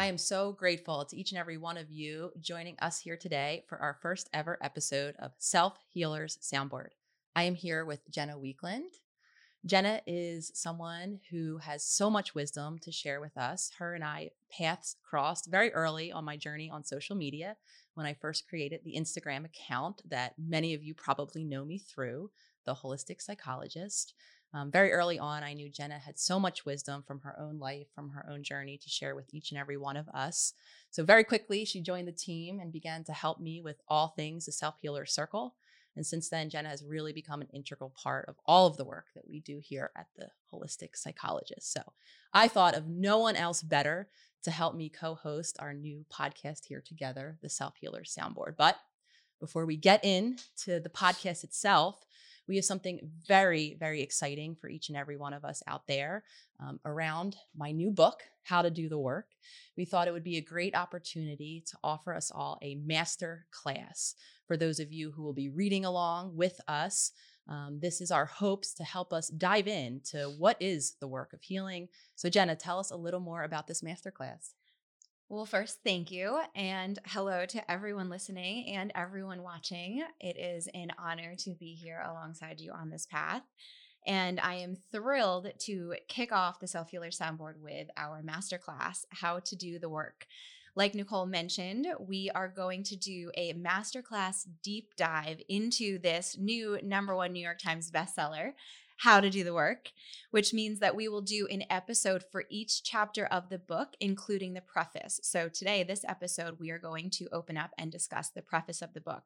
I am so grateful to each and every one of you joining us here today for our first ever episode of Self Healers Soundboard. I am here with Jenna Weakland. Jenna is someone who has so much wisdom to share with us. Her and I paths crossed very early on my journey on social media when I first created the Instagram account that many of you probably know me through, The Holistic Psychologist. Um, very early on, I knew Jenna had so much wisdom from her own life, from her own journey to share with each and every one of us. So, very quickly, she joined the team and began to help me with all things the Self Healer Circle. And since then, Jenna has really become an integral part of all of the work that we do here at the Holistic Psychologist. So, I thought of no one else better to help me co host our new podcast here together, the Self Healer Soundboard. But before we get into the podcast itself, we have something very, very exciting for each and every one of us out there um, around my new book, How to Do the Work. We thought it would be a great opportunity to offer us all a master class for those of you who will be reading along with us. Um, this is our hopes to help us dive in to what is the work of healing. So, Jenna, tell us a little more about this masterclass. Well, first, thank you. And hello to everyone listening and everyone watching. It is an honor to be here alongside you on this path. And I am thrilled to kick off the Self Healer Soundboard with our masterclass, How to Do the Work. Like Nicole mentioned, we are going to do a masterclass deep dive into this new number one New York Times bestseller, how to do the work, which means that we will do an episode for each chapter of the book, including the preface. So today, this episode, we are going to open up and discuss the preface of the book.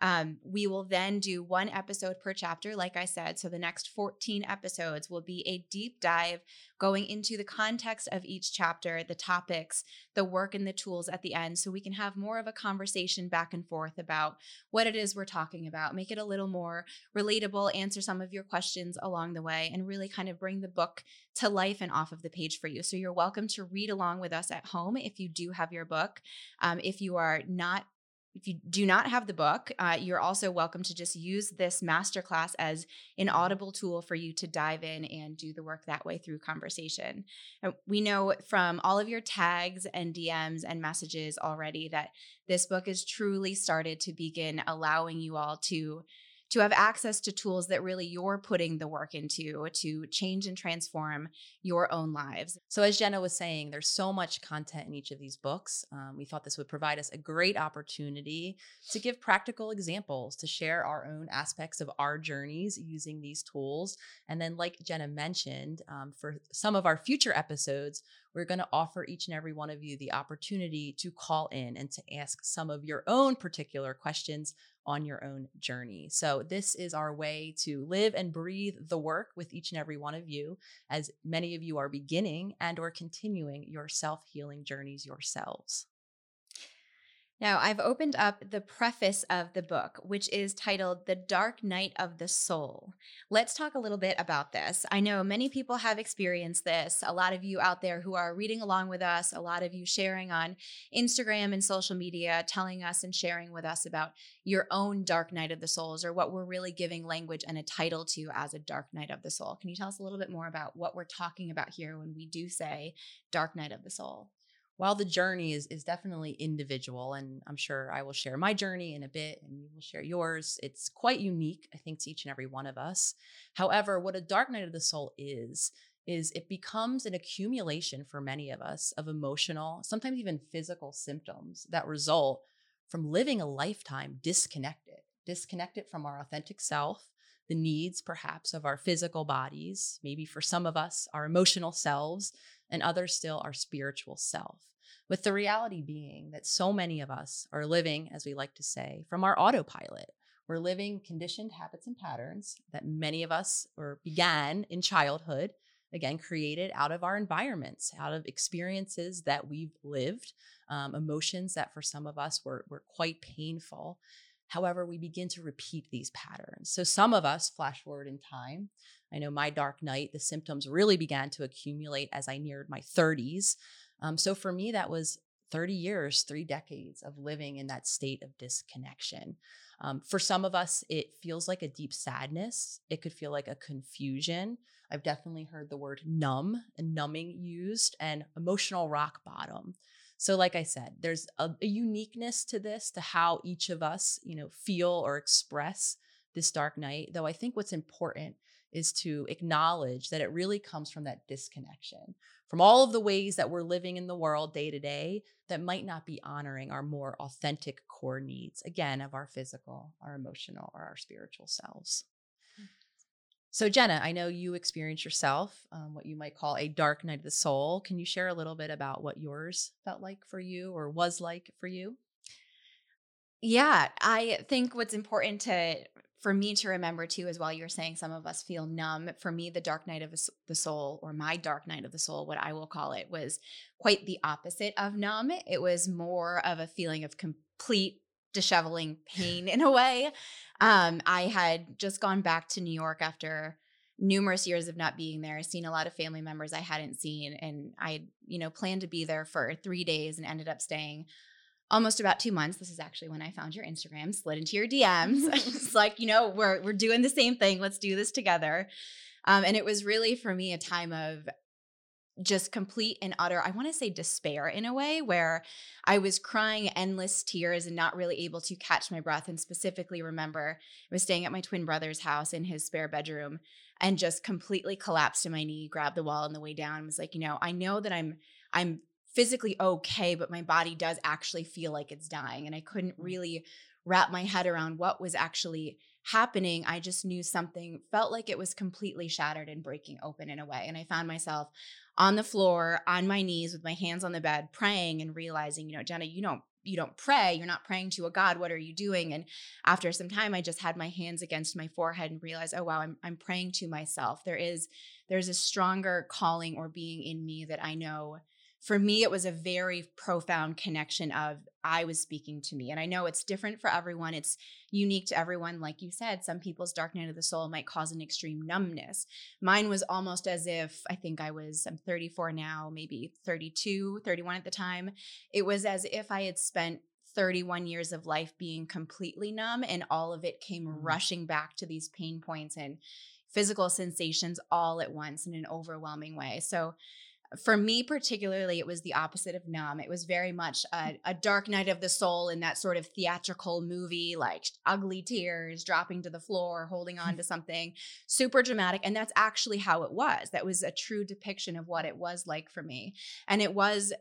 Um, we will then do one episode per chapter, like I said. So the next 14 episodes will be a deep dive going into the context of each chapter, the topics, the work, and the tools at the end. So we can have more of a conversation back and forth about what it is we're talking about, make it a little more relatable, answer some of your questions along the way, and really kind of bring the book to life and off of the page for you. So you're welcome to read along with us at home if you do have your book. Um, if you are not if you do not have the book, uh, you're also welcome to just use this masterclass as an audible tool for you to dive in and do the work that way through conversation. And we know from all of your tags and DMs and messages already that this book has truly started to begin allowing you all to to have access to tools that really you're putting the work into to change and transform your own lives. So, as Jenna was saying, there's so much content in each of these books. Um, we thought this would provide us a great opportunity to give practical examples, to share our own aspects of our journeys using these tools. And then, like Jenna mentioned, um, for some of our future episodes, we're going to offer each and every one of you the opportunity to call in and to ask some of your own particular questions on your own journey. So, this is our way to live and breathe the work with each and every one of you, as many of you are beginning and or continuing your self-healing journeys yourselves. Now, I've opened up the preface of the book, which is titled The Dark Night of the Soul. Let's talk a little bit about this. I know many people have experienced this. A lot of you out there who are reading along with us, a lot of you sharing on Instagram and social media, telling us and sharing with us about your own dark night of the souls or what we're really giving language and a title to as a dark night of the soul. Can you tell us a little bit more about what we're talking about here when we do say dark night of the soul? While the journey is is definitely individual and i'm sure i will share my journey in a bit and you will share yours it's quite unique i think to each and every one of us. However what a dark night of the soul is is it becomes an accumulation for many of us of emotional sometimes even physical symptoms that result from living a lifetime disconnected disconnected from our authentic self the needs perhaps of our physical bodies maybe for some of us our emotional selves and others still our spiritual self. With the reality being that so many of us are living, as we like to say, from our autopilot. We're living conditioned habits and patterns that many of us or began in childhood, again, created out of our environments, out of experiences that we've lived, um, emotions that for some of us were, were quite painful. However, we begin to repeat these patterns. So some of us flash forward in time. I know my dark night, the symptoms really began to accumulate as I neared my 30s. Um, so for me, that was 30 years, three decades of living in that state of disconnection. Um, for some of us, it feels like a deep sadness. It could feel like a confusion. I've definitely heard the word numb and numbing used and emotional rock bottom. So, like I said, there's a, a uniqueness to this, to how each of us, you know, feel or express this dark night. Though I think what's important is to acknowledge that it really comes from that disconnection from all of the ways that we're living in the world day to day that might not be honoring our more authentic core needs, again, of our physical, our emotional, or our spiritual selves. So, Jenna, I know you experienced yourself um, what you might call a dark night of the soul. Can you share a little bit about what yours felt like for you or was like for you? Yeah, I think what's important to for me to remember too is while you're saying some of us feel numb for me the dark night of the soul or my dark night of the soul what i will call it was quite the opposite of numb it was more of a feeling of complete disheveling pain in a way um, i had just gone back to new york after numerous years of not being there seen a lot of family members i hadn't seen and i you know planned to be there for three days and ended up staying almost about two months. This is actually when I found your Instagram, slid into your DMs. it's like, you know, we're we're doing the same thing. Let's do this together. Um, and it was really for me a time of just complete and utter, I want to say despair in a way where I was crying endless tears and not really able to catch my breath. And specifically, remember, I was staying at my twin brother's house in his spare bedroom and just completely collapsed to my knee, grabbed the wall on the way down, and was like, you know, I know that I'm I'm physically okay, but my body does actually feel like it's dying. And I couldn't mm. really wrap my head around what was actually happening. I just knew something felt like it was completely shattered and breaking open in a way. And I found myself on the floor, on my knees with my hands on the bed, praying and realizing, you know, Jenna, you don't you don't pray you're not praying to a god what are you doing and after some time i just had my hands against my forehead and realized oh wow i'm, I'm praying to myself there is there's a stronger calling or being in me that i know for me, it was a very profound connection of I was speaking to me. And I know it's different for everyone. It's unique to everyone. Like you said, some people's dark night of the soul might cause an extreme numbness. Mine was almost as if I think I was, I'm 34 now, maybe 32, 31 at the time. It was as if I had spent 31 years of life being completely numb and all of it came mm-hmm. rushing back to these pain points and physical sensations all at once in an overwhelming way. So for me particularly it was the opposite of numb. It was very much mm. a, a, dark night of the soul in that sort of theatrical movie like ugly tears dropping to the floor holding on to something super dramatic and that's actually how it was. That was a true depiction of what it was like for me. And it was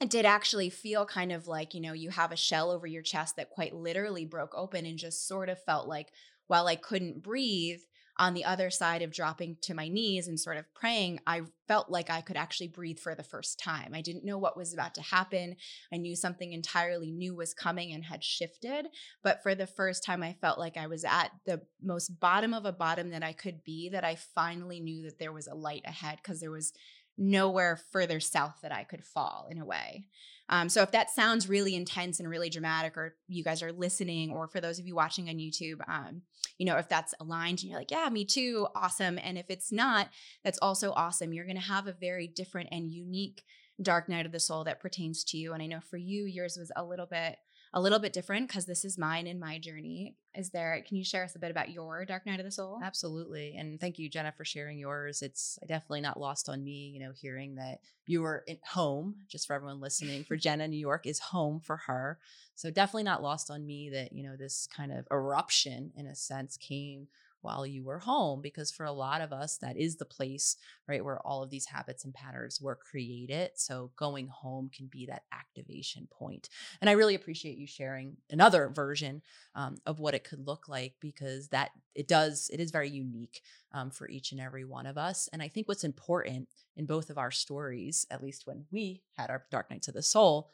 it did actually feel kind of like you know you have a shell over your chest that quite literally broke open and just sort of felt like while i couldn't breathe on the other side of dropping to my knees and sort of praying, I felt like I could actually breathe for the first time. I didn't know what was about to happen. I knew something entirely new was coming and had shifted. But for the first time, I felt like I was at the most bottom of a bottom that I could be, that I finally knew that there was a light ahead because there was nowhere further south that I could fall in a way. Um, so if that sounds really intense and really dramatic, or you guys are listening, or for those of you watching on YouTube, um, you know, if that's aligned and you're like, yeah, me too, awesome. And if it's not, that's also awesome. You're going to have a very different and unique dark night of the soul that pertains to you. And I know for you, yours was a little bit a little bit different because this is mine and my journey. Is there, can you share us a bit about your Dark Night of the Soul? Absolutely. And thank you, Jenna, for sharing yours. It's definitely not lost on me, you know, hearing that you were at home, just for everyone listening, for Jenna, New York is home for her. So definitely not lost on me that, you know, this kind of eruption in a sense came while you were home because for a lot of us that is the place right where all of these habits and patterns were created. So going home can be that activation point. And i really appreciate you sharing another version um, of what it could look like because that it does it is very unique um, for each and every one of us. And i think what's important in both of our stories at least when we had our dark nights of the soul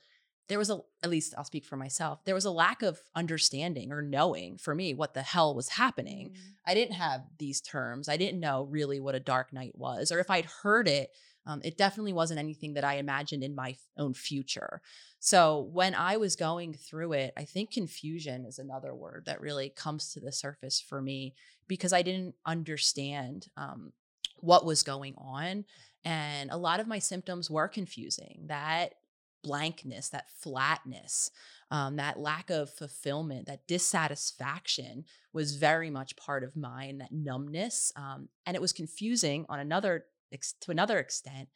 there was a at least I'll speak for myself. There was a lack of understanding or knowing for me what the hell was happening. Mm. I didn't have these terms. I didn't know really what a dark night was, or if I'd heard it, um, it definitely wasn't anything that I imagined in my own future. So when I was going through it, I think confusion is another word that really comes to the surface for me because I didn't understand um, what was going on. And a lot of my symptoms were confusing. That blankness, that flatness, um, that lack of fulfillment, that dissatisfaction was very much part of mine, that numbness. Um, and it was confusing on another to another extent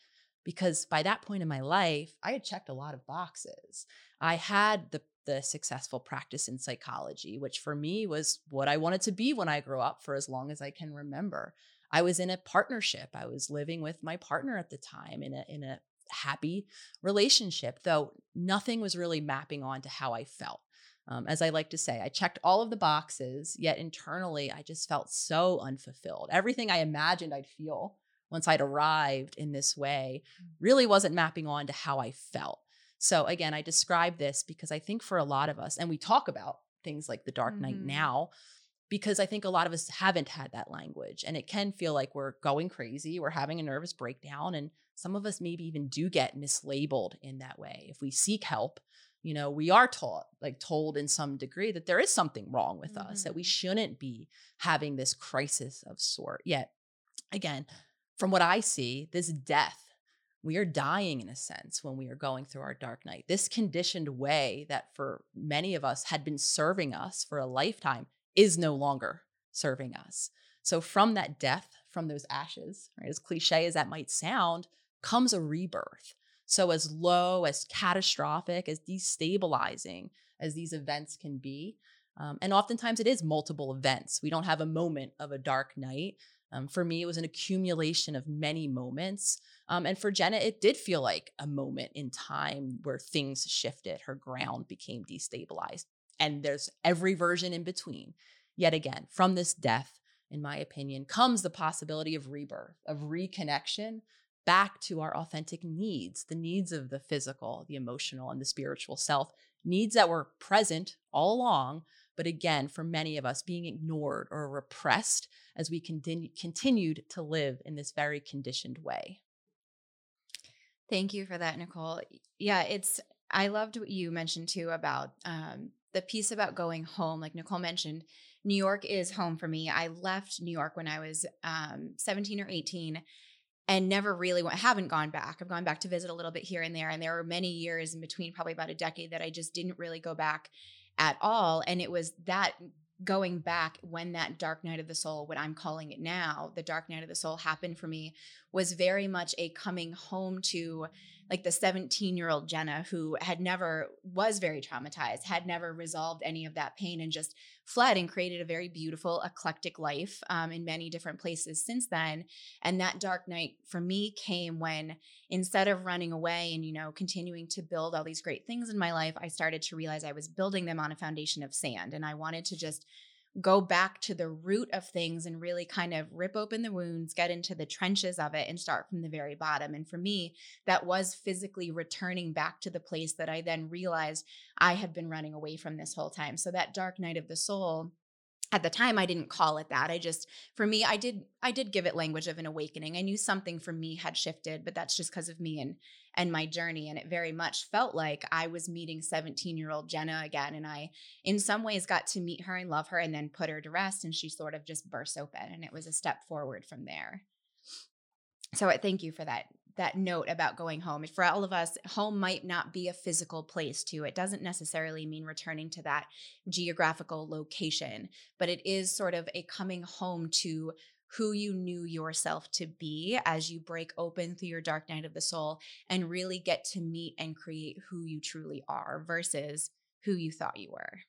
because by that point in my life, I had checked a lot of boxes. I had the the successful practice in psychology, which for me was what I wanted to be when I grew up for as long as I can remember. I was in a partnership. I was living with my partner at the time in a in a happy relationship, though nothing was really mapping on to how I felt. Um, as I like to say, I checked all of the boxes, yet internally, I just felt so unfulfilled. Everything I imagined I'd feel once I'd arrived in this way mm. really wasn't mapping on to how I felt. So, again, I describe this because I think for a lot of us, and we talk about things like the Dark Night mm-hmm. now, because I think a lot of us haven't had that language and it can feel like we're going crazy, we're having a nervous breakdown. And some of us maybe even do get mislabeled in that way. If we seek help, you know, we are taught, like told in some degree that there is something wrong with mm-hmm. us, that we mm-hmm. shouldn't be having this crisis of sort. Yet, again, from what I see, this death, we are dying in a sense when we are going through our dark night. This conditioned way that for many of us had been serving us for a lifetime is no longer serving us. So, from that death, from those ashes, right, as cliche as that might sound, comes a rebirth. So, as low, as catastrophic, as destabilizing as these events can be, um, and oftentimes it is multiple events. We don't have a moment of a dark night. Um, for me, it was an accumulation of many moments. Um, and for Jenna, it did feel like a moment in time where things shifted, her ground became destabilized. And there's every version in between. Yet again, from this death, in my opinion, comes the possibility of rebirth, of reconnection back to our authentic needs, the needs of the physical, the emotional, and the spiritual self, needs that were present all along, but again, for many of us, being ignored or repressed as we continue, continued to live in this very conditioned way. Thank you for that, Nicole. Yeah, it's, I loved what you mentioned too about um, the piece about going home. Like Nicole mentioned, New York is home for me. I left New York when I was um, 17 or 18 and never really went, haven't gone back. I've gone back to visit a little bit here and there. And there were many years in between, probably about a decade, that I just didn't really go back at all. And it was that going back when that dark night of the soul, what I'm calling it now, the dark night of the soul happened for me, was very much a coming home to like the 17 year old Jenna who had never, was very traumatized, had never resolved any of that pain and just fled and created a very beautiful, eclectic life um, in many different places since then. And that dark night for me came when instead of running away and, you know, continuing to build all these great things in my life, I started to realize I was building them on a foundation of sand. And I wanted to just go back to the root of things and really kind of rip open the wounds, get into the trenches of it, and start from the very bottom. And for me, that was physically returning back to the place that I then realized I had been running away from this whole time. So that dark night of the soul at the time i didn't call it that. I just for me i did i did give it language of an awakening. I knew something for me had shifted but that's just because of me and and my journey and it very much felt like i was meeting 17 year old jenna again and i in some ways got to meet her and love her and then put her to rest and she sort of just burst open and it was a step forward from there. So I thank you for that that note about going home. For all of us, home might not be a physical place too. It doesn't necessarily mean returning to that geographical location, but it is sort of a coming home to who you knew yourself to be as you break open through your dark night of the soul and really get to meet and create who you truly are versus who you thought you were.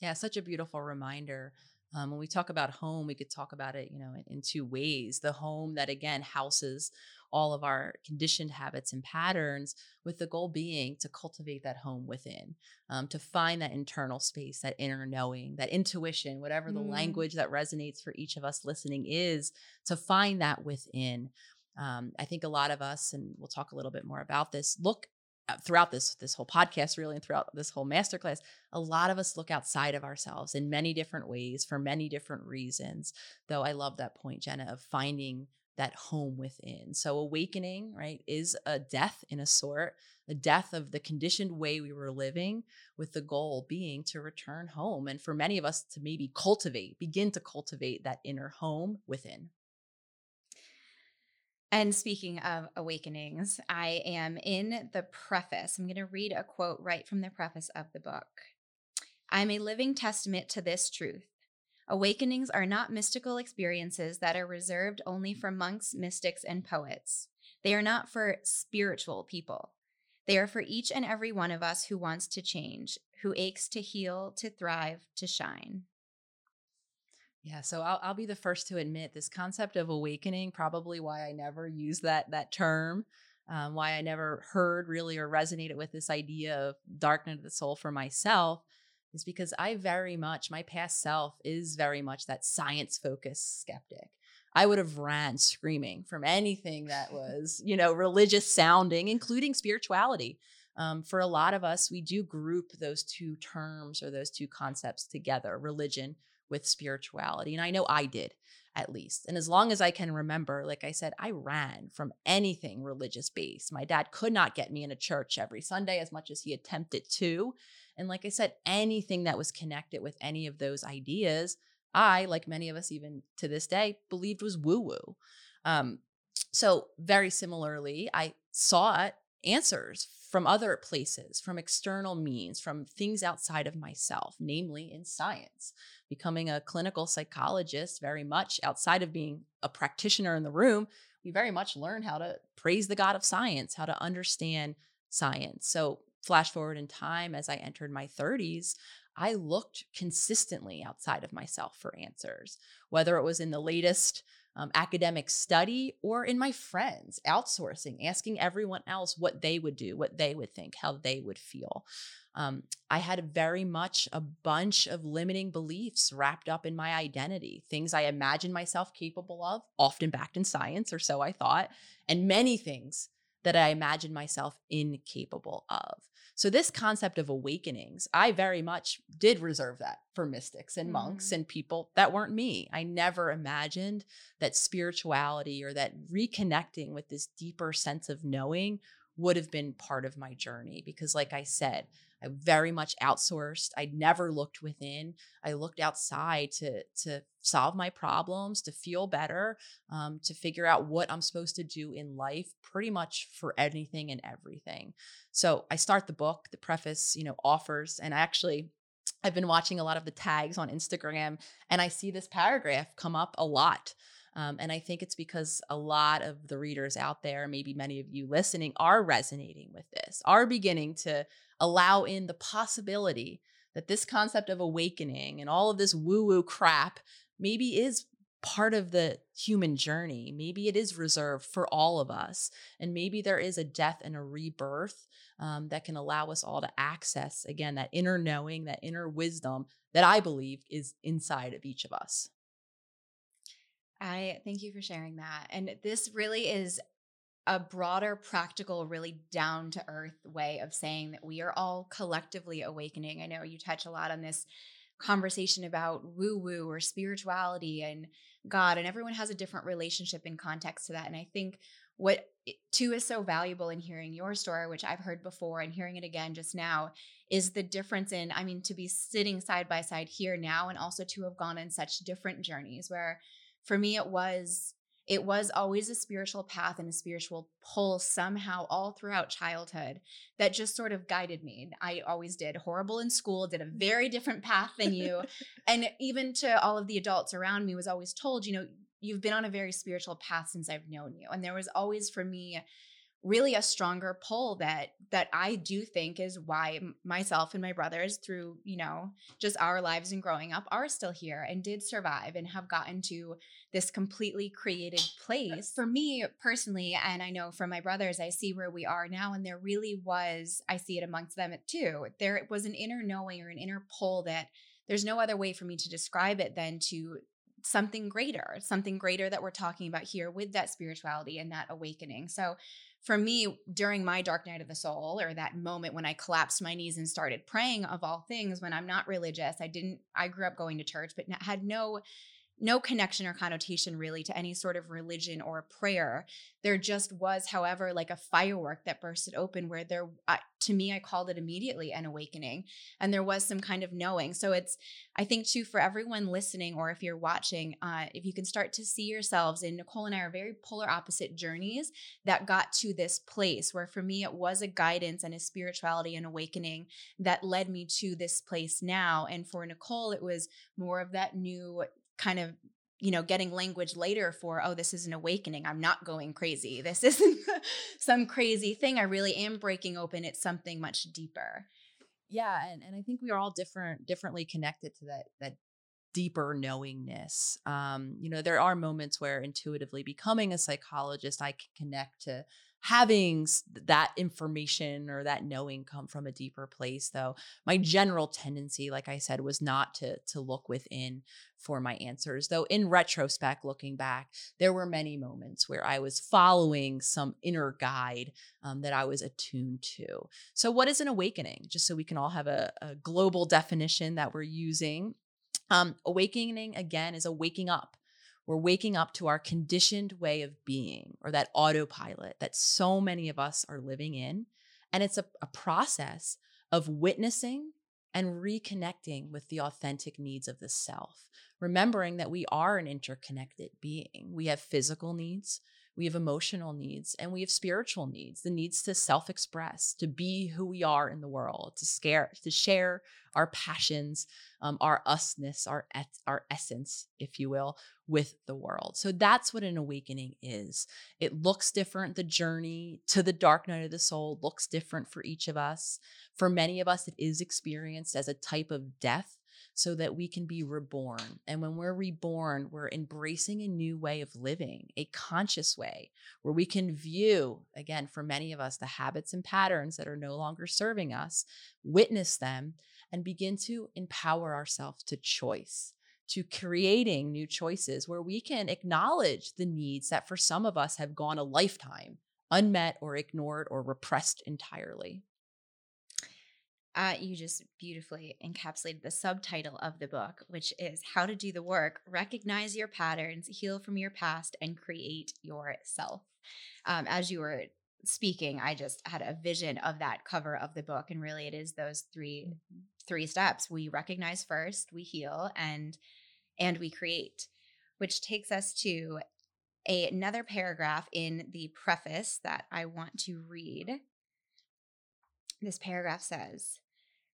Yeah, such a beautiful reminder. Um, when we talk about home, we could talk about it, you know, in, in two ways. The home that again houses all of our conditioned habits and patterns, with the goal being to cultivate that home within, um, to find that internal space, that inner knowing, that intuition, whatever the mm. language that resonates for each of us listening is, to find that within. Um, I think a lot of us, and we'll talk a little bit more about this, look Uh, throughout this this whole podcast really and throughout this whole masterclass a lot of us look outside of ourselves in many different ways for many different reasons though i love that point jenna of finding that home within. So, awakening, right, is a death in a sort, a death of the conditioned way we were living, with the goal being to return home. And for many of us to maybe cultivate, begin to cultivate that inner home within. And speaking of awakenings, I am in the preface. I'm going to read a quote right from the preface of the book. I'm a living testament to this truth. Awakenings are not mystical experiences that are reserved only for monks, mystics, and poets. They are not for spiritual people. They are for each and every one of us who wants to change, who aches to heal, to thrive, to shine. Yeah, so I'll, I'll be the first to admit this concept of awakening, probably why I never used that that term, um, why I never heard really or resonated with this idea of darkness of the soul for myself, is because I very much my past self is very much that science focused skeptic. I would have ran screaming from anything that was, you know, religious sounding, including spirituality. Um, for a lot of us, we do group those two terms or those two concepts together religion with spirituality. And I know I did at least. And as long as I can remember, like I said, I ran from anything religious based. My dad could not get me in a church every Sunday as much as he attempted to. And like I said, anything that was connected with any of those ideas, I, like many of us even to this day, believed was woo woo. Um, so, very similarly, I sought answers from other places, from external means, from things outside of myself, namely in science. Becoming a clinical psychologist, very much outside of being a practitioner in the room, we very much learn how to praise the God of science, how to understand science. So, flash forward in time as I entered my 30s, I looked consistently outside of myself for answers, whether it was in the latest um, academic study or in my friends, outsourcing, asking everyone else what they would do, what they would think, how they would feel. Um, I had very much a bunch of limiting beliefs wrapped up in my identity, things I imagined myself capable of, often backed in science, or so I thought, and many things that I imagined myself incapable of. So, this concept of awakenings, I very much did reserve that for mystics and monks mm. and people that weren't me. I never imagined that spirituality or that reconnecting with this deeper sense of knowing would have been part of my journey because, like I said, I very much outsourced. I never looked within. I looked outside to to solve my problems, to feel better, um, to figure out what I'm supposed to do in life, pretty much for anything and everything. So I start the book. The preface, you know, offers, and I actually I've been watching a lot of the tags on Instagram, and I see this paragraph come up a lot. Um, and I think it's because a lot of the readers out there, maybe many of you listening, are resonating with this, are beginning to allow in the possibility that this concept of awakening and all of this woo woo crap maybe is part of the human journey. Maybe it is reserved for all of us. And maybe there is a death and a rebirth um, that can allow us all to access, again, that inner knowing, that inner wisdom that I believe is inside of each of us. I thank you for sharing that. And this really is a broader, practical, really down to earth way of saying that we are all collectively awakening. I know you touch a lot on this conversation about woo woo or spirituality and God, and everyone has a different relationship in context to that. And I think what too is so valuable in hearing your story, which I've heard before and hearing it again just now, is the difference in, I mean, to be sitting side by side here now and also to have gone in such different journeys where for me it was it was always a spiritual path and a spiritual pull somehow all throughout childhood that just sort of guided me. I always did horrible in school, did a very different path than you. and even to all of the adults around me was always told, you know, you've been on a very spiritual path since I've known you. And there was always for me really a stronger pull that that I do think is why myself and my brothers through you know just our lives and growing up are still here and did survive and have gotten to this completely created place for me personally and I know from my brothers I see where we are now and there really was I see it amongst them too there was an inner knowing or an inner pull that there's no other way for me to describe it than to something greater, something greater that we're talking about here with that spirituality and that awakening. So for me, during my dark night of the soul, or that moment when I collapsed my knees and started praying, of all things, when I'm not religious, I didn't, I grew up going to church, but had no no connection or connotation really to any sort of religion or prayer. There just was, however, like a firework that bursted open where there, uh, to me, I called it immediately an awakening. And there was some kind of knowing. So it's, I think, too, for everyone listening or if you're watching, uh, if you can start to see yourselves, and Nicole and I are very polar opposite journeys that got to this place where for me, it was a guidance and a spirituality and awakening that led me to this place now. And for Nicole, it was more of that new kind of you know, getting language later for, oh, this is an awakening. I'm not going crazy. This isn't some crazy thing. I really am breaking open. It's something much deeper. Yeah, and, and I think we are all different, differently connected to that that deeper knowingness. Um, you know, there are moments where intuitively becoming a psychologist, I can connect to having that information or that knowing come from a deeper place though my general tendency like i said was not to to look within for my answers though in retrospect looking back there were many moments where i was following some inner guide um, that i was attuned to. So what is an awakening? Just so we can all have a, a global definition that we're using. Um, awakening again is a waking up we're waking up to our conditioned way of being or that autopilot that so many of us are living in. And it's a, a process of witnessing and reconnecting with the authentic needs of the self, remembering that we are an interconnected being. We have physical needs, we have emotional needs, and we have spiritual needs, the needs to self-express, to be who we are in the world, to scare, to share our passions, um, our usness, our et- our essence, if you will, with the world. So that's what an awakening is. It looks different. The journey to the dark night of the soul looks different for each of us. For many of us, it is experienced as a type of death so that we can be reborn. And when we're reborn, we're embracing a new way of living, a conscious way where we can view, again, for many of us, the habits and patterns that are no longer serving us, witness them, and begin to empower ourselves to choice to creating new choices where we can acknowledge the needs that for some of us have gone a lifetime unmet or ignored or repressed entirely. Uh, you just beautifully encapsulated the subtitle of the book, which is How to Do the Work, Recognize Your Patterns, Heal from Your Past, and Create Yourself. Um, as you were speaking, I just had a vision of that cover of the book. And really, it is those 3 mm-hmm. three steps. We recognize first, we heal, and and we create, which takes us to a, another paragraph in the preface that I want to read. This paragraph says,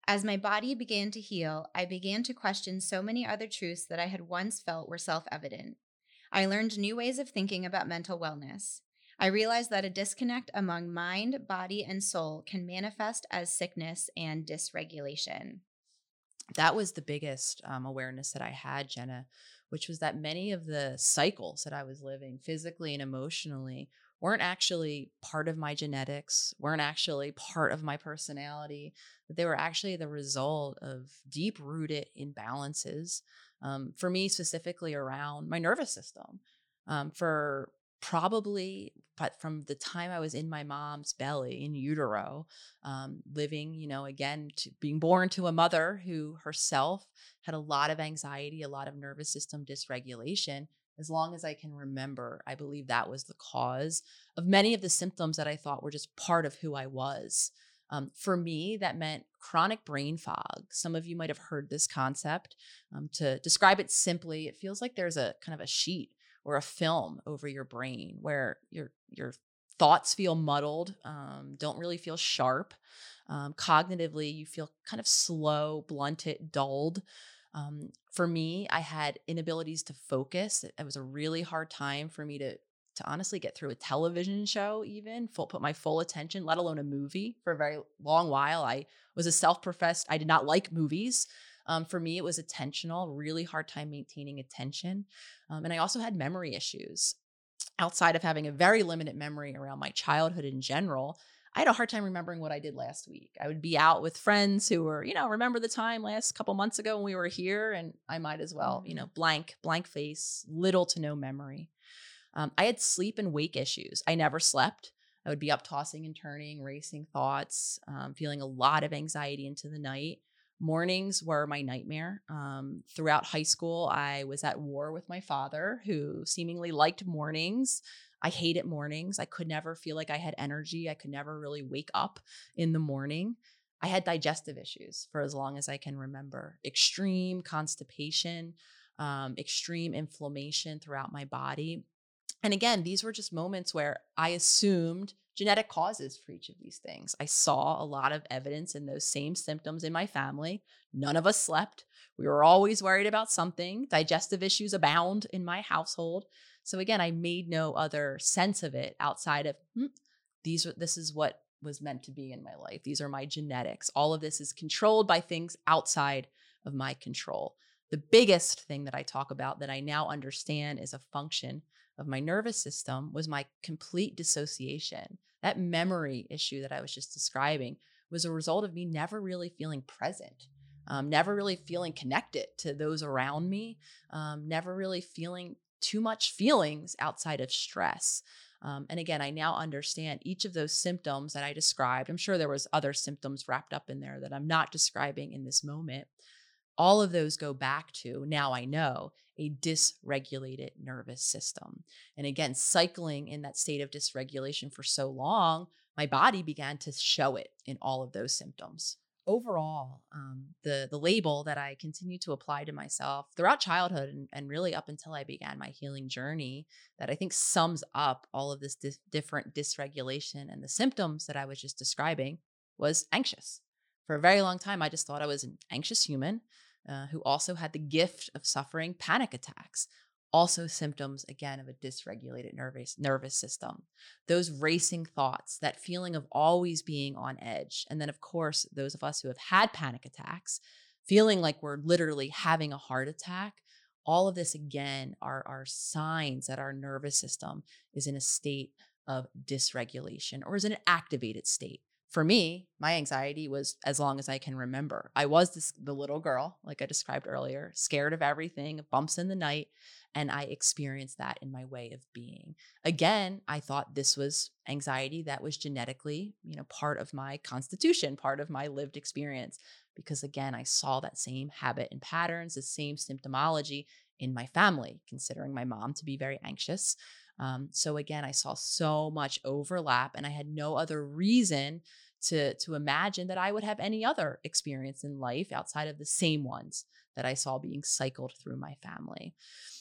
as my body began to heal, I began to question so many other truths that I had once felt were self evident. I learned new ways of thinking about mental wellness. I realized that a disconnect among mind, body, and soul can manifest as sickness and dysregulation. That was the biggest um, awareness that I had, Jenna, which was that many of the cycles that I was living physically and emotionally weren't actually part of my genetics, weren't actually part of my personality, that they were actually the result of deep rooted imbalances. Um, for me, specifically around my nervous system. Um, for probably but from the time I was in my mom's belly in utero, um, living, you know, again, to being born to a mother who herself had a lot of anxiety, a lot of nervous system dysregulation, as long as I can remember, I believe that was the cause of many of the symptoms that I thought were just part of who I was. Um, for me, that meant chronic brain fog. Some of you might have heard this concept. Um, to describe it simply, it feels like there's a kind of a sheet or a film over your brain where your your thoughts feel muddled, um, don't really feel sharp. Um, cognitively, you feel kind of slow, blunted, dulled. Um, for me, I had inabilities to focus. It, it, was a really hard time for me to to honestly get through a television show, even full, put my full attention, let alone a movie. For a very long while, I was a self-professed. I did not like movies. Um, for me, it was attentional. Really hard time maintaining attention, um, and I also had memory issues. Outside of having a very limited memory around my childhood in general, I had a hard time remembering what I did last week. I would be out with friends who were, you know, remember the time last couple months ago when we were here, and I might as well, you know, mm-hmm. blank, blank face, little to no memory. Um, I had sleep and wake issues. I never slept. I would be up tossing and turning, racing thoughts, um, feeling a lot of anxiety into the night. Mornings were my nightmare. Um, throughout high school, I was at war with my father, who seemingly liked mornings. I hated mornings. I could never feel like I had energy. I could never really wake up in the morning. I had digestive issues for as long as I can remember extreme constipation, um, extreme inflammation throughout my body. And again, these were just moments where I assumed genetic causes for each of these things. I saw a lot of evidence in those same symptoms in my family. None of us slept. We were always worried about something. Digestive issues abound in my household. So again, I made no other sense of it outside of hmm, these. This is what was meant to be in my life. These are my genetics. All of this is controlled by things outside of my control. The biggest thing that I talk about that I now understand is a function of my nervous system was my complete dissociation. That memory issue that I was just describing was a result of me never really feeling present, um, never really feeling connected to those around me, um, never really feeling too much feelings outside of stress. Um, and again, I now understand each of those symptoms that I described. I'm sure there was other symptoms wrapped up in there that I'm not describing in this moment. All of those go back to now I know a dysregulated nervous system. And again, cycling in that state of dysregulation for so long, my body began to show it in all of those symptoms overall, um, the the label that I continue to apply to myself throughout childhood and, and, really up until I began my healing journey, that I think sums up all of this different dysregulation and the symptoms that I was just describing, was anxious. For a very long time, I just thought I was an anxious human uh, who also had the gift of suffering panic attacks also symptoms again of a dysregulated nervous nervous system. Those racing thoughts that feeling of always being on edge and then of course those of us who have had panic attacks feeling like we're literally having a heart attack all of this again are, are signs that our nervous system is in a state of dysregulation or is in an activated state for me, my anxiety was as long as I can remember. I was this, the little girl, like I described earlier, scared of everything, bumps in the night. And I experienced that in my way of being. Again, I thought this was anxiety that was genetically, you know, part of my constitution, part of my lived experience. Because again, I saw that same habit and patterns, the same symptomology in my family, considering my mom to be very anxious. Um, so again, I saw so much overlap, and I had no other reason to to imagine that I would have any other experience in life outside of the same ones that I saw being cycled through my family.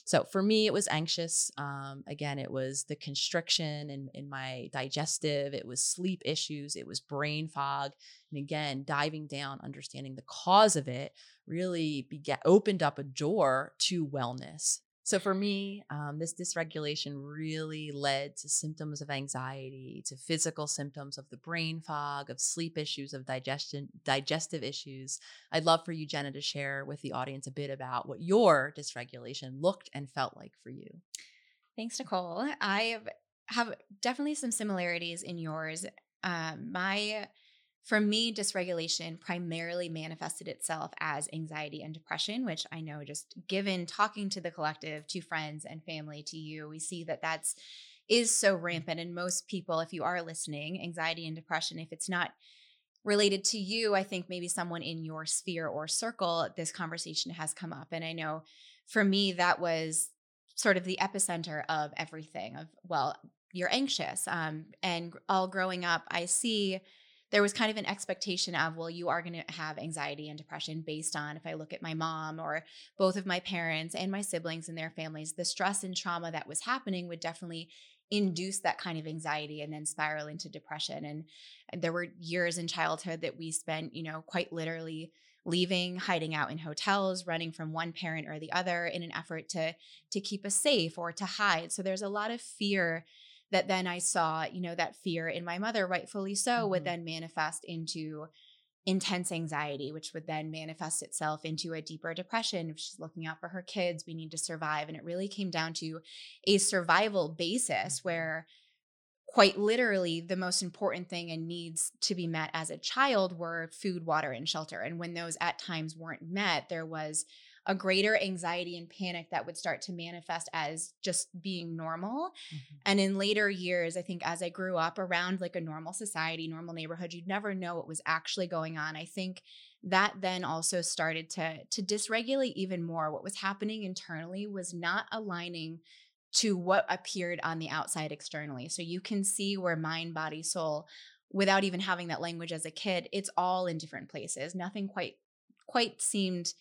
So for me, it was anxious. Um, again, it was the constriction in, in my digestive, it was sleep issues, it was brain fog. And again, diving down, understanding the cause of it really opened up a door to wellness so for me, um, this dysregulation really led to symptoms of anxiety, to physical symptoms of the brain fog, of sleep issues, of digestion, digestive issues. I'd love for you, Jenna, to share with the audience a bit about what your dysregulation looked and felt like for you. Thanks, Nicole. I have definitely some similarities in yours. Um, my for me, dysregulation primarily manifested itself as anxiety and depression, which I know just given talking to the collective, to friends and family, to you, we see that that's is so rampant. And most people, if you are listening, anxiety and depression, if it's not related to you, I think maybe someone in your sphere or circle, this conversation has come up. And I know for me, that was sort of the epicenter of everything of, well, you're anxious. Um, and all growing up, I see there was kind of an expectation of, well, you are going to have anxiety and depression based on if I look at my mom or both of my parents and my siblings and their families, the stress and trauma that was happening would definitely induce that kind of anxiety and then spiral into depression. And, there were years in childhood that we spent, you know, quite literally leaving hiding out in hotels running from one parent or the other in an effort to to keep us safe or to hide so there's a lot of fear that then I saw, you know, that fear in my mother, rightfully so, mm-hmm. would then manifest into intense anxiety, which would then manifest itself into a deeper depression. If she's looking out for her kids, we need to survive. And it really came down to a survival basis mm-hmm. where quite literally the most important thing and needs to be met as a child were food, water, and shelter. And when those at times weren't met, there was a greater anxiety and panic that would start to manifest as just being normal. Mm-hmm. And in later years, I think as I grew up around like a normal society, normal neighborhood, you'd never know what was actually going on. I think that then also started to to dysregulate even more. What was happening internally was not aligning to what appeared on the outside externally. So you can see where mind, body, soul without even having that language as a kid, it's all in different places. Nothing quite quite seemed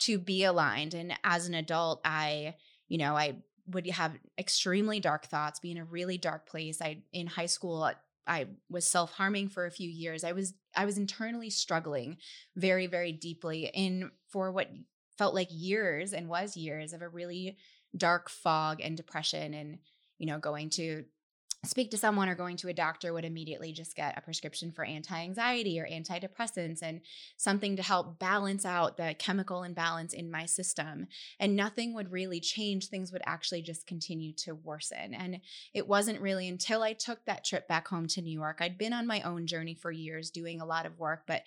to be aligned. And as an adult, I, you know, I would have extremely dark thoughts, be in a really dark place. I in high school I was self-harming for a few years. I was I was internally struggling very very deeply in for what felt like years and was years of a really dark fog and depression and you know going to speak to someone or going to a doctor would immediately just get a prescription for anti-anxiety or antidepressants and something to help balance out the chemical imbalance in my system. And nothing would really change things would actually just continue to worsen. And it wasn't really until i took that trip back home to new york i'd been on my own journey for years doing a lot of work but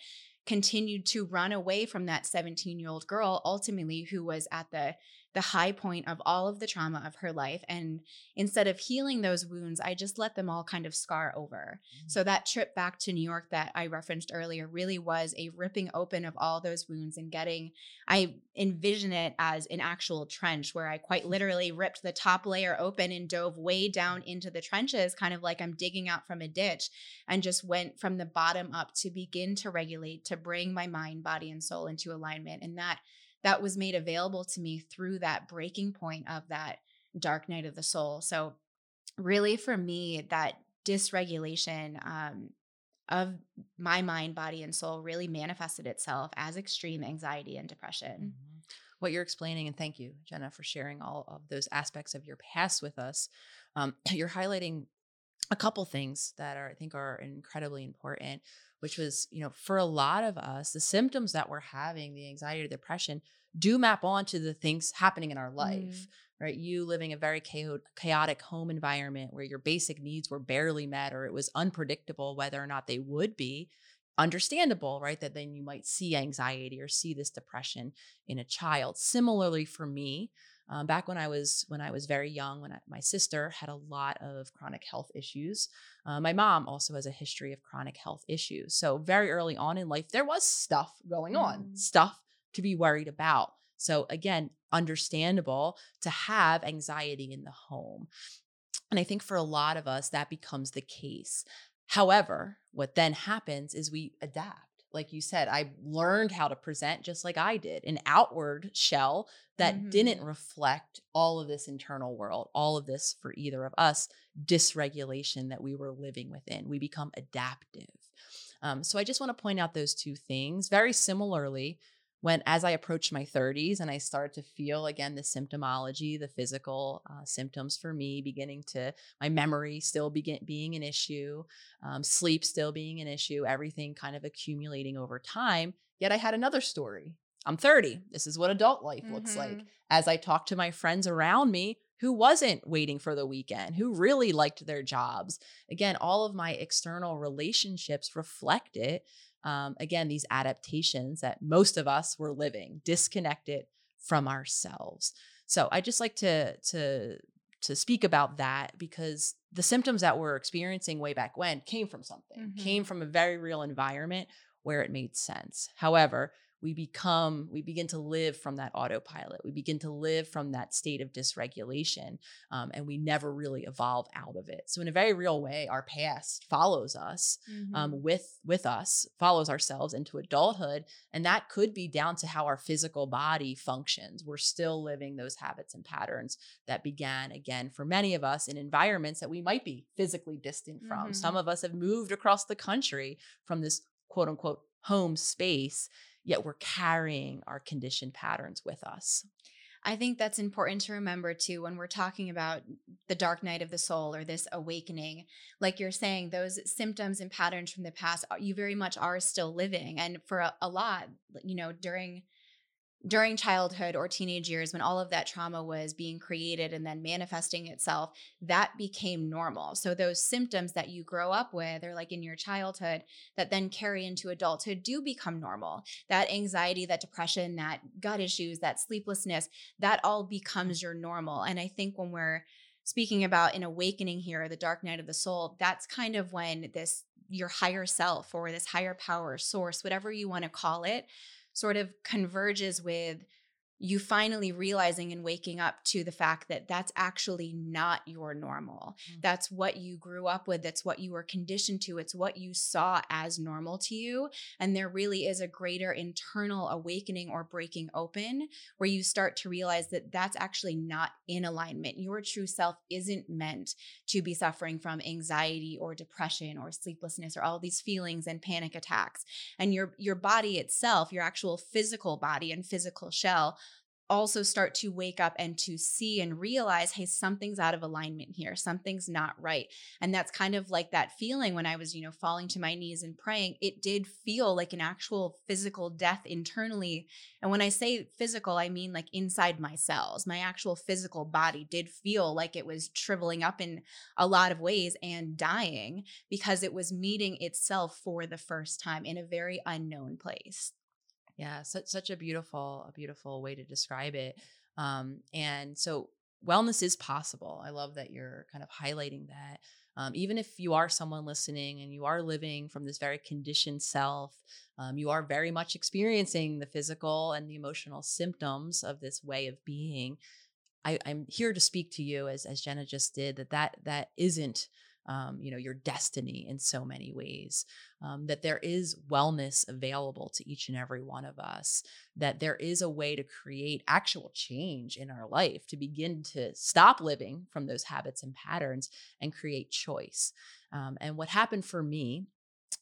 continued to run away from that 17 year old girl ultimately who was at the the high point of all of the trauma of her life. And instead of healing those wounds, I just let them all kind of scar over. Mm-hmm. So that trip back to New York that I referenced earlier really was a ripping open of all those wounds and getting, I envision it as an actual trench where I quite literally ripped the top layer open and dove way down into the trenches, kind of like I'm digging out from a ditch, and just went from the bottom up to begin to regulate, to bring my mind, body, and soul into alignment. And that that was made available to me through that breaking point of that dark night of the soul. So, really, for me, that dysregulation um, of my mind, body, and soul really manifested itself as extreme anxiety and depression. Mm-hmm. What you're explaining, and thank you, Jenna, for sharing all of those aspects of your past with us. Um, you're highlighting a couple things that are, I think, are incredibly important which was, you know, for a lot of us, the symptoms that we're having, the anxiety or depression, do map onto the things happening in our life, mm. right? You living a very chaotic home environment where your basic needs were barely met or it was unpredictable whether or not they would be. Understandable, right? That then you might see anxiety or see this depression in a child. Similarly, for me, um, back when I was when I was very young, when I, my sister had a lot of chronic health issues. Uh, my mom also has a history of chronic health issues. So very early on in life, there was stuff going on, mm. stuff to be worried about. So again, understandable to have anxiety in the home. And I think for a lot of us, that becomes the case. However, what then happens is we adapt like you said, I learned how to present just like I did, an outward shell that mm-hmm. didn't reflect all of this internal world, all of this for either of us dysregulation that we were living within. We become adaptive. Um, so I just want to point out those two things. Very similarly, when as I approached my 30s and I started to feel again the symptomology, the physical uh, symptoms for me beginning to my memory still begin being an issue, um, sleep still being an issue, everything kind of accumulating over time. Yet I had another story. I'm 30. This is what adult life mm-hmm. looks like. Mm-hmm. As I talk to my friends around me who wasn't waiting for the weekend, who really liked their jobs. Again, all of my external relationships reflect it um, again, these adaptations that most of us were living disconnected from ourselves. So I just like to to to speak about that because the symptoms that we're experiencing way back when came from something, mm-hmm. came from a very real environment where it made sense. However, we become we begin to live from that autopilot we begin to live from that state of dysregulation um, and we never really evolve out of it so in a very real way our past follows us um, mm-hmm. um, with with us follows ourselves into adulthood and that could be down to how our physical body functions we're still living those habits and patterns that began again for many of us in environments that we might be physically distant from mm-hmm. some of us have moved across the country from this quote unquote home space yet we're carrying our conditioned patterns with us. I think that's important to remember too when we're talking about the dark night of the soul or this awakening. Like you're saying, those symptoms and patterns from the past, uh, you very much are still living. And for a, a lot, you know, during during childhood or teenage years when all of that trauma was being created and then manifesting itself that became normal. So those symptoms that you grow up with or like in your childhood that then carry into adulthood do become normal. That anxiety that depression that gut issues that sleeplessness that all becomes your normal. And i think when we're speaking about an awakening here the dark night of the soul that's kind of when this your higher self or this higher power source whatever you want to call it sort of converges with you finally realizing and waking up to the fact that that's actually not your normal. Mm-hmm. That's what you grew up with. That's what you were conditioned to. It's what you saw as normal to you. And there really is a greater internal awakening or breaking open where you start to realize that that's actually not in alignment. Your true self isn't meant to be suffering from anxiety or depression or sleeplessness or all these feelings and panic attacks. And your your body itself, your actual physical body and physical shell also start to wake up and to see and realize, hey, something's out of alignment here. Something's not right. And that's kind of like that feeling when I was, you know, falling to my knees and praying. It did feel like an actual physical death internally. And when I say physical, I mean like inside my cells. My actual physical body did feel like it was shriveling up in a lot of ways and dying because it was meeting itself for the first time in a very unknown place. Yeah, such such a beautiful, a beautiful way to describe it. Um, and so wellness is possible. I love that you're kind of highlighting that. Um, even if you are someone listening and you are living from this very conditioned self, um, you are very much experiencing the physical and the emotional symptoms of this way of being. I, am here to speak to you, as as Jenna just did, that that that isn't um, you know your destiny in so many ways um, that there is wellness available to each and every one of us that there is a way to create actual change in our life to begin to stop living from those habits and patterns and create choice. Um, and what happened for me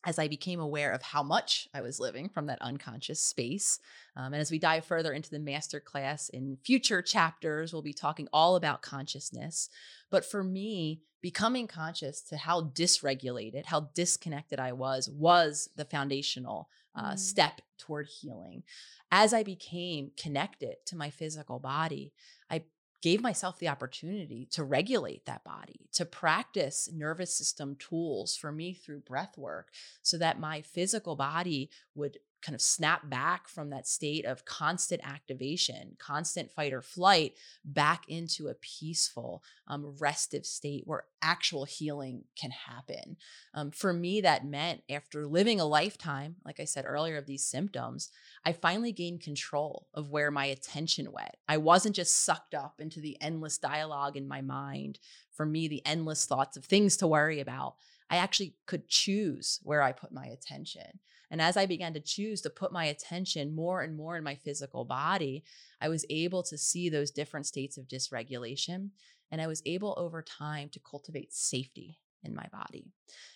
as I became aware of how much I was living from that unconscious space. Um, and as we dive further into the master class in future chapters, we'll be talking all about consciousness. But for me, becoming conscious to how dysregulated, how disconnected I was, was the foundational uh, mm. step toward healing. As I became connected to my physical body, I gave myself the opportunity to regulate that body, to practice nervous system tools for me through breath work so that my physical body would kind of snap back from that state of constant activation, constant fight or flight, back into a peaceful, um, restive state where actual healing can happen. Um, for me, that meant after living a lifetime, like I said earlier, of these symptoms, I finally gained control of where my attention went. I wasn't just sucked up into the endless dialogue in my mind. For me, the endless thoughts of things to worry about. I actually could choose where I put my attention. And as I began to choose to put my attention more and more in my physical body, I was able to see those different states of dysregulation. And I was able over time to cultivate safety in my body.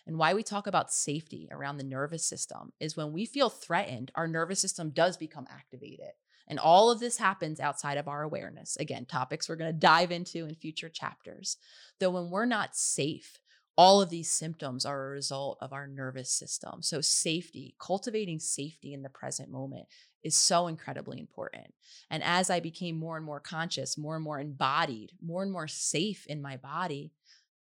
And why we talk about safety around the nervous system is when we feel threatened, our nervous system does become activated. And all of this happens outside of our awareness. Again, topics we're going to dive into in future chapters. Though when we're not safe, all of these symptoms are a result of our nervous system. So, safety, cultivating safety in the present moment is so incredibly important. And as I became more and more conscious, more and more embodied, more and more safe in my body,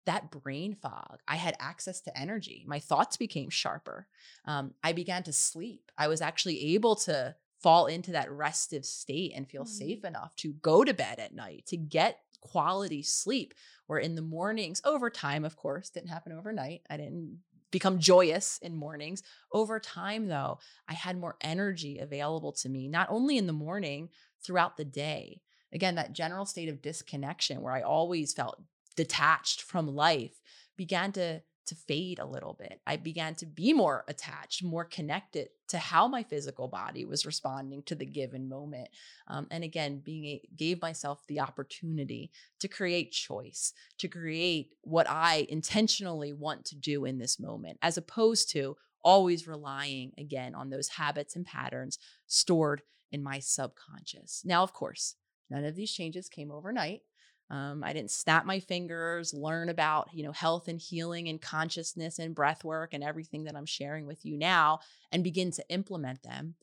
that brain fog, I had access to energy. My thoughts became sharper. Um, I began to sleep. I was actually able to fall into that restive state and feel mm-hmm. safe enough to go to bed at night, to get quality sleep where in the mornings, over time, of course, didn't happen overnight. I didn't become joyous in mornings. Over time, though, I had more energy available to me, not only in the morning, throughout the day. Again, that general state of disconnection where I always felt detached from life began to to fade a little bit. I began to be more attached, more connected to how my physical body was responding to the given moment. Um, and again, being a, gave myself the opportunity to create choice, to create what I intentionally want to do in this moment, as opposed to always relying again on those habits and patterns stored in my subconscious. Now, of course, none of these changes came overnight. Um, I didn't snap my fingers, learn about, you know, health and healing and consciousness and breath work and everything that I'm sharing with you now and begin to implement them,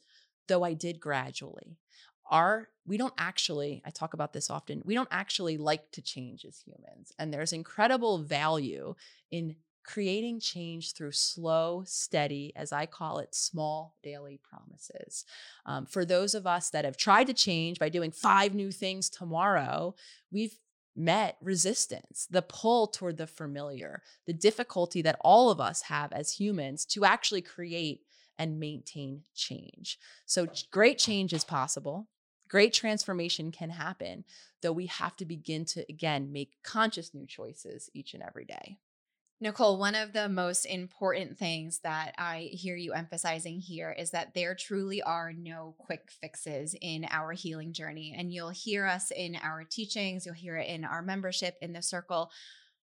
though I did gradually. Our we don't actually, I talk about this often, we don't actually like to change as humans. And there's incredible value in creating change through slow, steady, as I call it, small daily promises. Um, for those of us that have tried to change by doing five new things tomorrow, we've met resistance, the pull toward the familiar, the difficulty that all of us have as humans to actually create and maintain change. So, great change is possible. great transformation can happen, though we have to begin to, again, make conscious new choices each and every day. Nicole, one of the most important things that I hear you emphasizing here is that there truly are no quick fixes in our healing journey. And you'll hear us in our teachings, you'll hear it in our membership in the circle.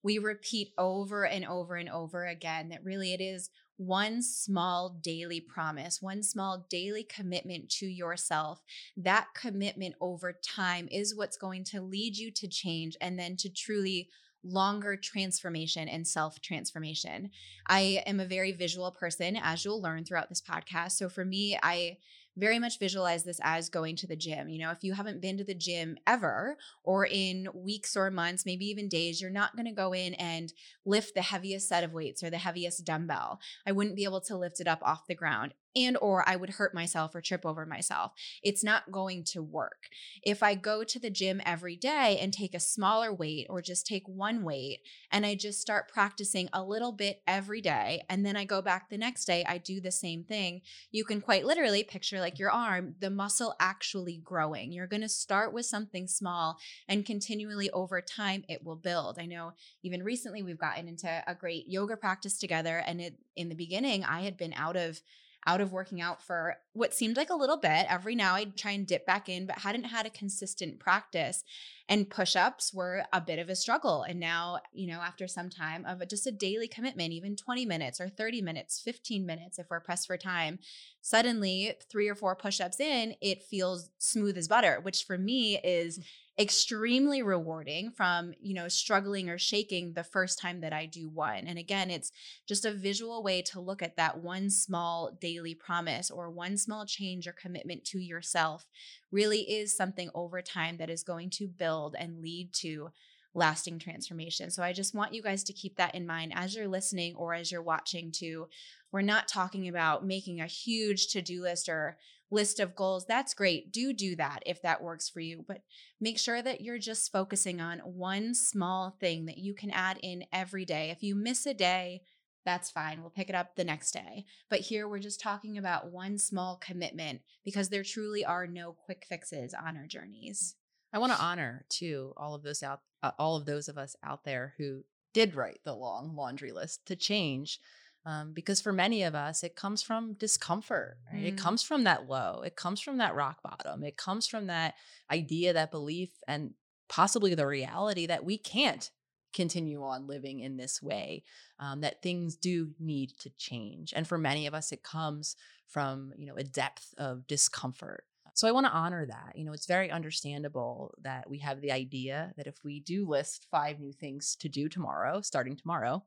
We repeat over and over and over again that really it is one small daily promise, one small daily commitment to yourself. That commitment over time is what's going to lead you to change and then to truly longer transformation and self transformation. I am a very visual person, as you'll learn throughout this podcast. So for me, I very much visualize this as going to the gym. You know, if you haven't been to the gym ever or in weeks or months, maybe even days, you're not going to go in and lift the heaviest set of weights or the heaviest dumbbell. I wouldn't be able to lift it up off the ground and or I would hurt myself or trip over myself. It's not going to work. If I go to the gym every day and take a smaller weight or just take one weight and I just start practicing a little bit every day and then I go back the next day I do the same thing, you can quite literally picture like your arm, the muscle actually growing. You're going to start with something small and continually over time it will build. I know even recently we've gotten into a great yoga practice together and it in the beginning I had been out of out of working out for what seemed like a little bit. Every now I'd try and dip back in, but hadn't had a consistent practice. And push ups were a bit of a struggle. And now, you know, after some time of just a daily commitment, even 20 minutes or 30 minutes, 15 minutes, if we're pressed for time, suddenly three or four push ups in, it feels smooth as butter, which for me is mm. extremely rewarding from, you know, struggling or shaking the first time that I do one. And again, it's just a visual way to look at that one small daily promise or one small change or commitment to yourself really is something over time that is going to build and lead to lasting transformation. So I just want you guys to keep that in mind as you're listening or as you're watching too. We're not talking about making a huge to-do list or list of goals, that's great. Do do that if that works for you. But make sure that you're just focusing on one small thing that you can add in every day. If you miss a day, that's fine. We'll pick it up the next day. But here we're just talking about one small commitment because there truly are no quick fixes on our journeys. I want to honor too all of those out uh, all of those of us out there who did write the long laundry list to change um, because for many of us, it comes from discomfort. Right? Mm. It comes from that low. It comes from that rock bottom. It comes from that idea, that belief, and possibly the reality that we can't continue on living in this way, um, that things do need to change. And for many of us, it comes from you know a depth of discomfort. So I want to honor that. You know, it's very understandable that we have the idea that if we do list five new things to do tomorrow, starting tomorrow,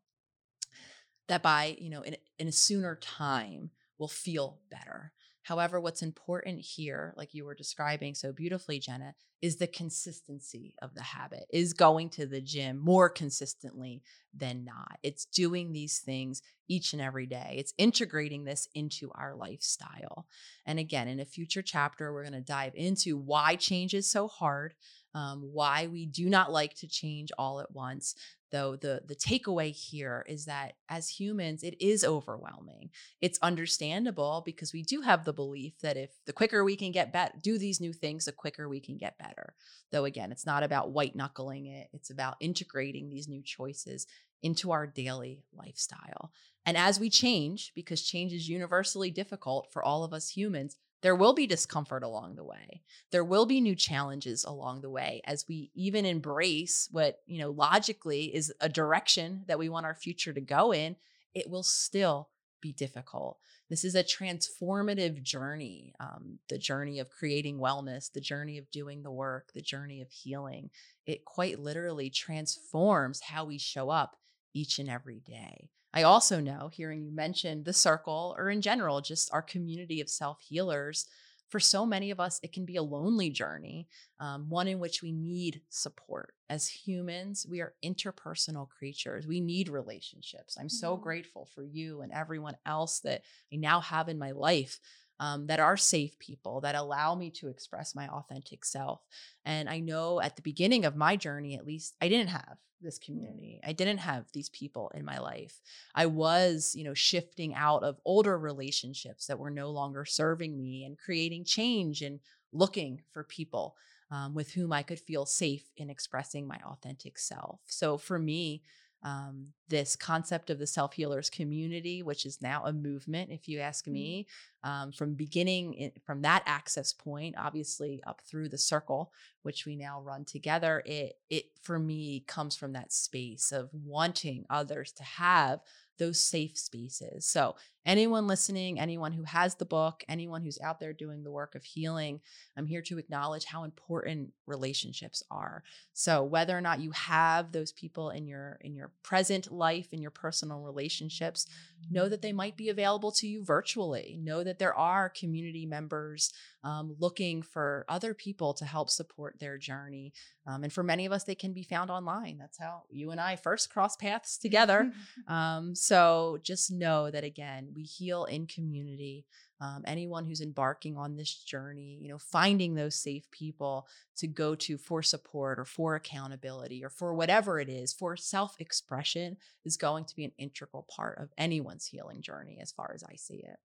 that by, you know, in, in a sooner time will feel better. However, what's important here, like you were describing so beautifully, Jenna, is the consistency of the habit, is going to the gym more consistently than not. It's doing these things each and every day. It's integrating this into our lifestyle. And again, in a future chapter, we're going to dive into why change is so hard, um, why we do not like to change all at once, though the the takeaway here is that as humans it is overwhelming. It's understandable because we do have the belief that if the quicker we can get better do these new things the quicker we can get better. Though again it's not about white knuckling it it's about integrating these new choices into our daily lifestyle. And as we change because change is universally difficult for all of us humans there will be discomfort along the way. There will be new challenges along the way as we even embrace what, you know, logically is a direction that we want our future to go in. It will still be difficult. This is a transformative journey um, the journey of creating wellness, the journey of doing the work, the journey of healing. It quite literally transforms how we show up each and every day. I also know, hearing you mention the circle or in general, just our community of self healers, for so many of us, it can be a lonely journey, um, one in which we need support. As humans, we are interpersonal creatures. We need relationships. I'm mm-hmm. so grateful for you and everyone else that I now have in my life um, that are safe people that allow me to express my authentic self. And I know at the beginning of my journey, at least, I didn't have this community. I didn't have these people in my life. I was, you know, shifting out of older relationships that were no longer serving me and creating change and looking for people um, with whom I could feel safe in expressing my authentic self. So for me, um, this concept of the self healers community, which is now a movement, if you ask mm-hmm. me, um, from beginning in, from that access point, obviously up through the circle, which we now run together. It it for me comes from that space of wanting others to have those safe spaces. So, anyone listening, anyone who has the book, anyone who's out there doing the work of healing, I'm here to acknowledge how important relationships are. So, whether or not you have those people in your in your present life and your personal relationships, know that they might be available to you virtually. Know that there are community members um, looking for other people to help support their journey. Um, and for many of us, they can be found online. That's how you and I first crossed paths together. um, so just know that again, we heal in community. Um, anyone who's embarking on this journey, you know, finding those safe people to go to for support or for accountability or for whatever it is, for self expression is going to be an integral part of anyone's healing journey, as far as I see it.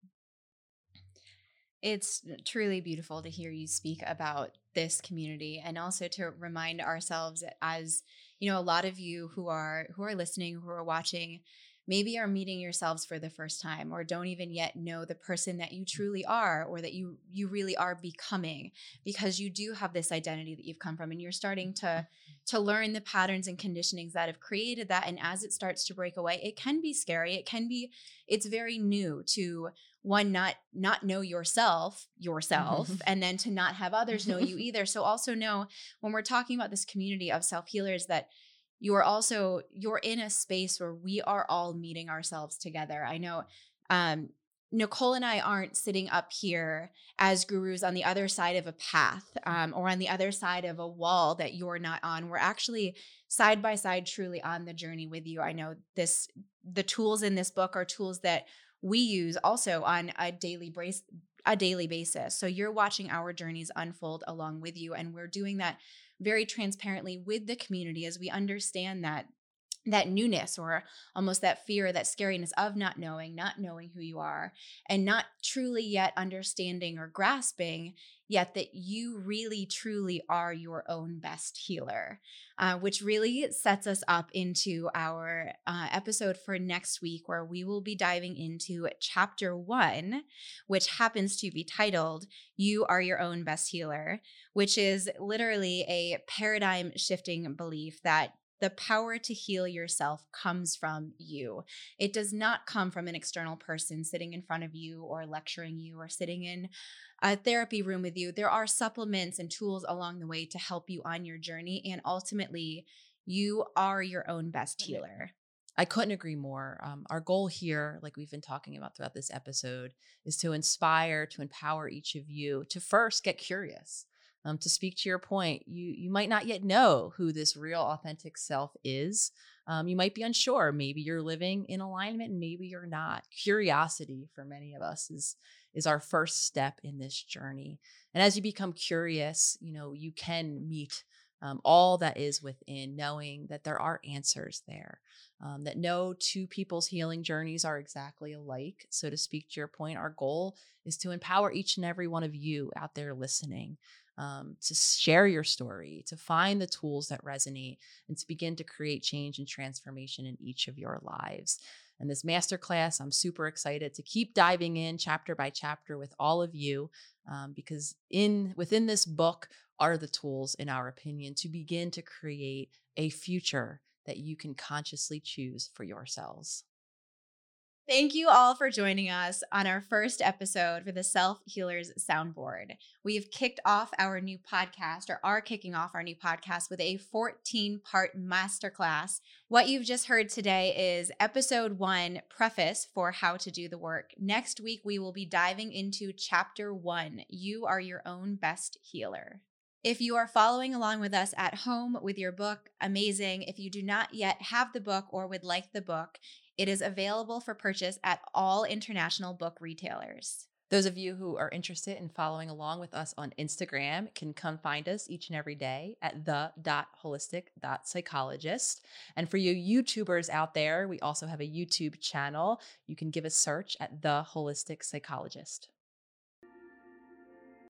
It's truly beautiful to hear you speak about this community and also to remind ourselves as you know a lot of you who are who are listening who are watching maybe are meeting yourselves for the first time or don't even yet know the person that you mm. truly are or that you you really are becoming because you do have this identity that you've come from and you're starting to to learn the patterns and conditionings that have created that. And as it starts to break away it can be scary. It can be it's very new to one not not know yourself yourself and then to not have others know you either. So also know when we're talking about this community of self healers that you are also you're in a space where we are all meeting ourselves together i know um Nicole and I aren't sitting up here as gurus on the other side of a path um, or on the other side of a wall that you're not on. We're actually side by side, truly on the journey with you. I know this, the tools in this book are tools that we use also on a daily brace a daily basis. So you're watching our journeys unfold along with you and we're doing that very transparently with the community as we understand that that newness or almost that fear, that scariness of not knowing, not knowing who you are, and not truly yet understanding or grasping yet that you really truly are your own best healer, uh, which really sets us up into our uh, episode for next week, where we will be diving into chapter one, which happens to be titled You Are Your Own Best Healer, which is literally a paradigm shifting belief that the power to heal yourself comes from you. It does not come from an external person sitting in front of you or lecturing you or sitting in a therapy room with you. There are supplements and tools along the way to help you on your journey. And ultimately, you are your own best healer. I couldn't agree more. Um, our goal here, like we've been talking about throughout this episode, is to inspire, to empower each of you to first get curious. Um, to speak to your point, you you might not yet know who this real authentic self is. Um, you might be unsure. Maybe you're living in alignment, maybe you're not. Curiosity for many of us is is our first step in this journey. And as you become curious, you know you can meet um, all that is within, knowing that there are answers there. Um, that no two people's healing journeys are exactly alike. So, to speak to your point, our goal is to empower each and every one of you out there listening um, to share your story, to find the tools that resonate, and to begin to create change and transformation in each of your lives. And this masterclass, I'm super excited to keep diving in chapter by chapter with all of you, um, because in within this book are the tools, in our opinion, to begin to create a future that you can consciously choose for yourselves. Thank you all for joining us on our first episode for the Self Healers Soundboard. We've kicked off our new podcast, or are kicking off our new podcast, with a 14 part masterclass. What you've just heard today is episode one preface for how to do the work. Next week, we will be diving into chapter one You Are Your Own Best Healer. If you are following along with us at home with your book, amazing. If you do not yet have the book or would like the book, it is available for purchase at all international book retailers. Those of you who are interested in following along with us on Instagram can come find us each and every day at the.holistic.psychologist. And for you YouTubers out there, we also have a YouTube channel. You can give a search at The Holistic Psychologist.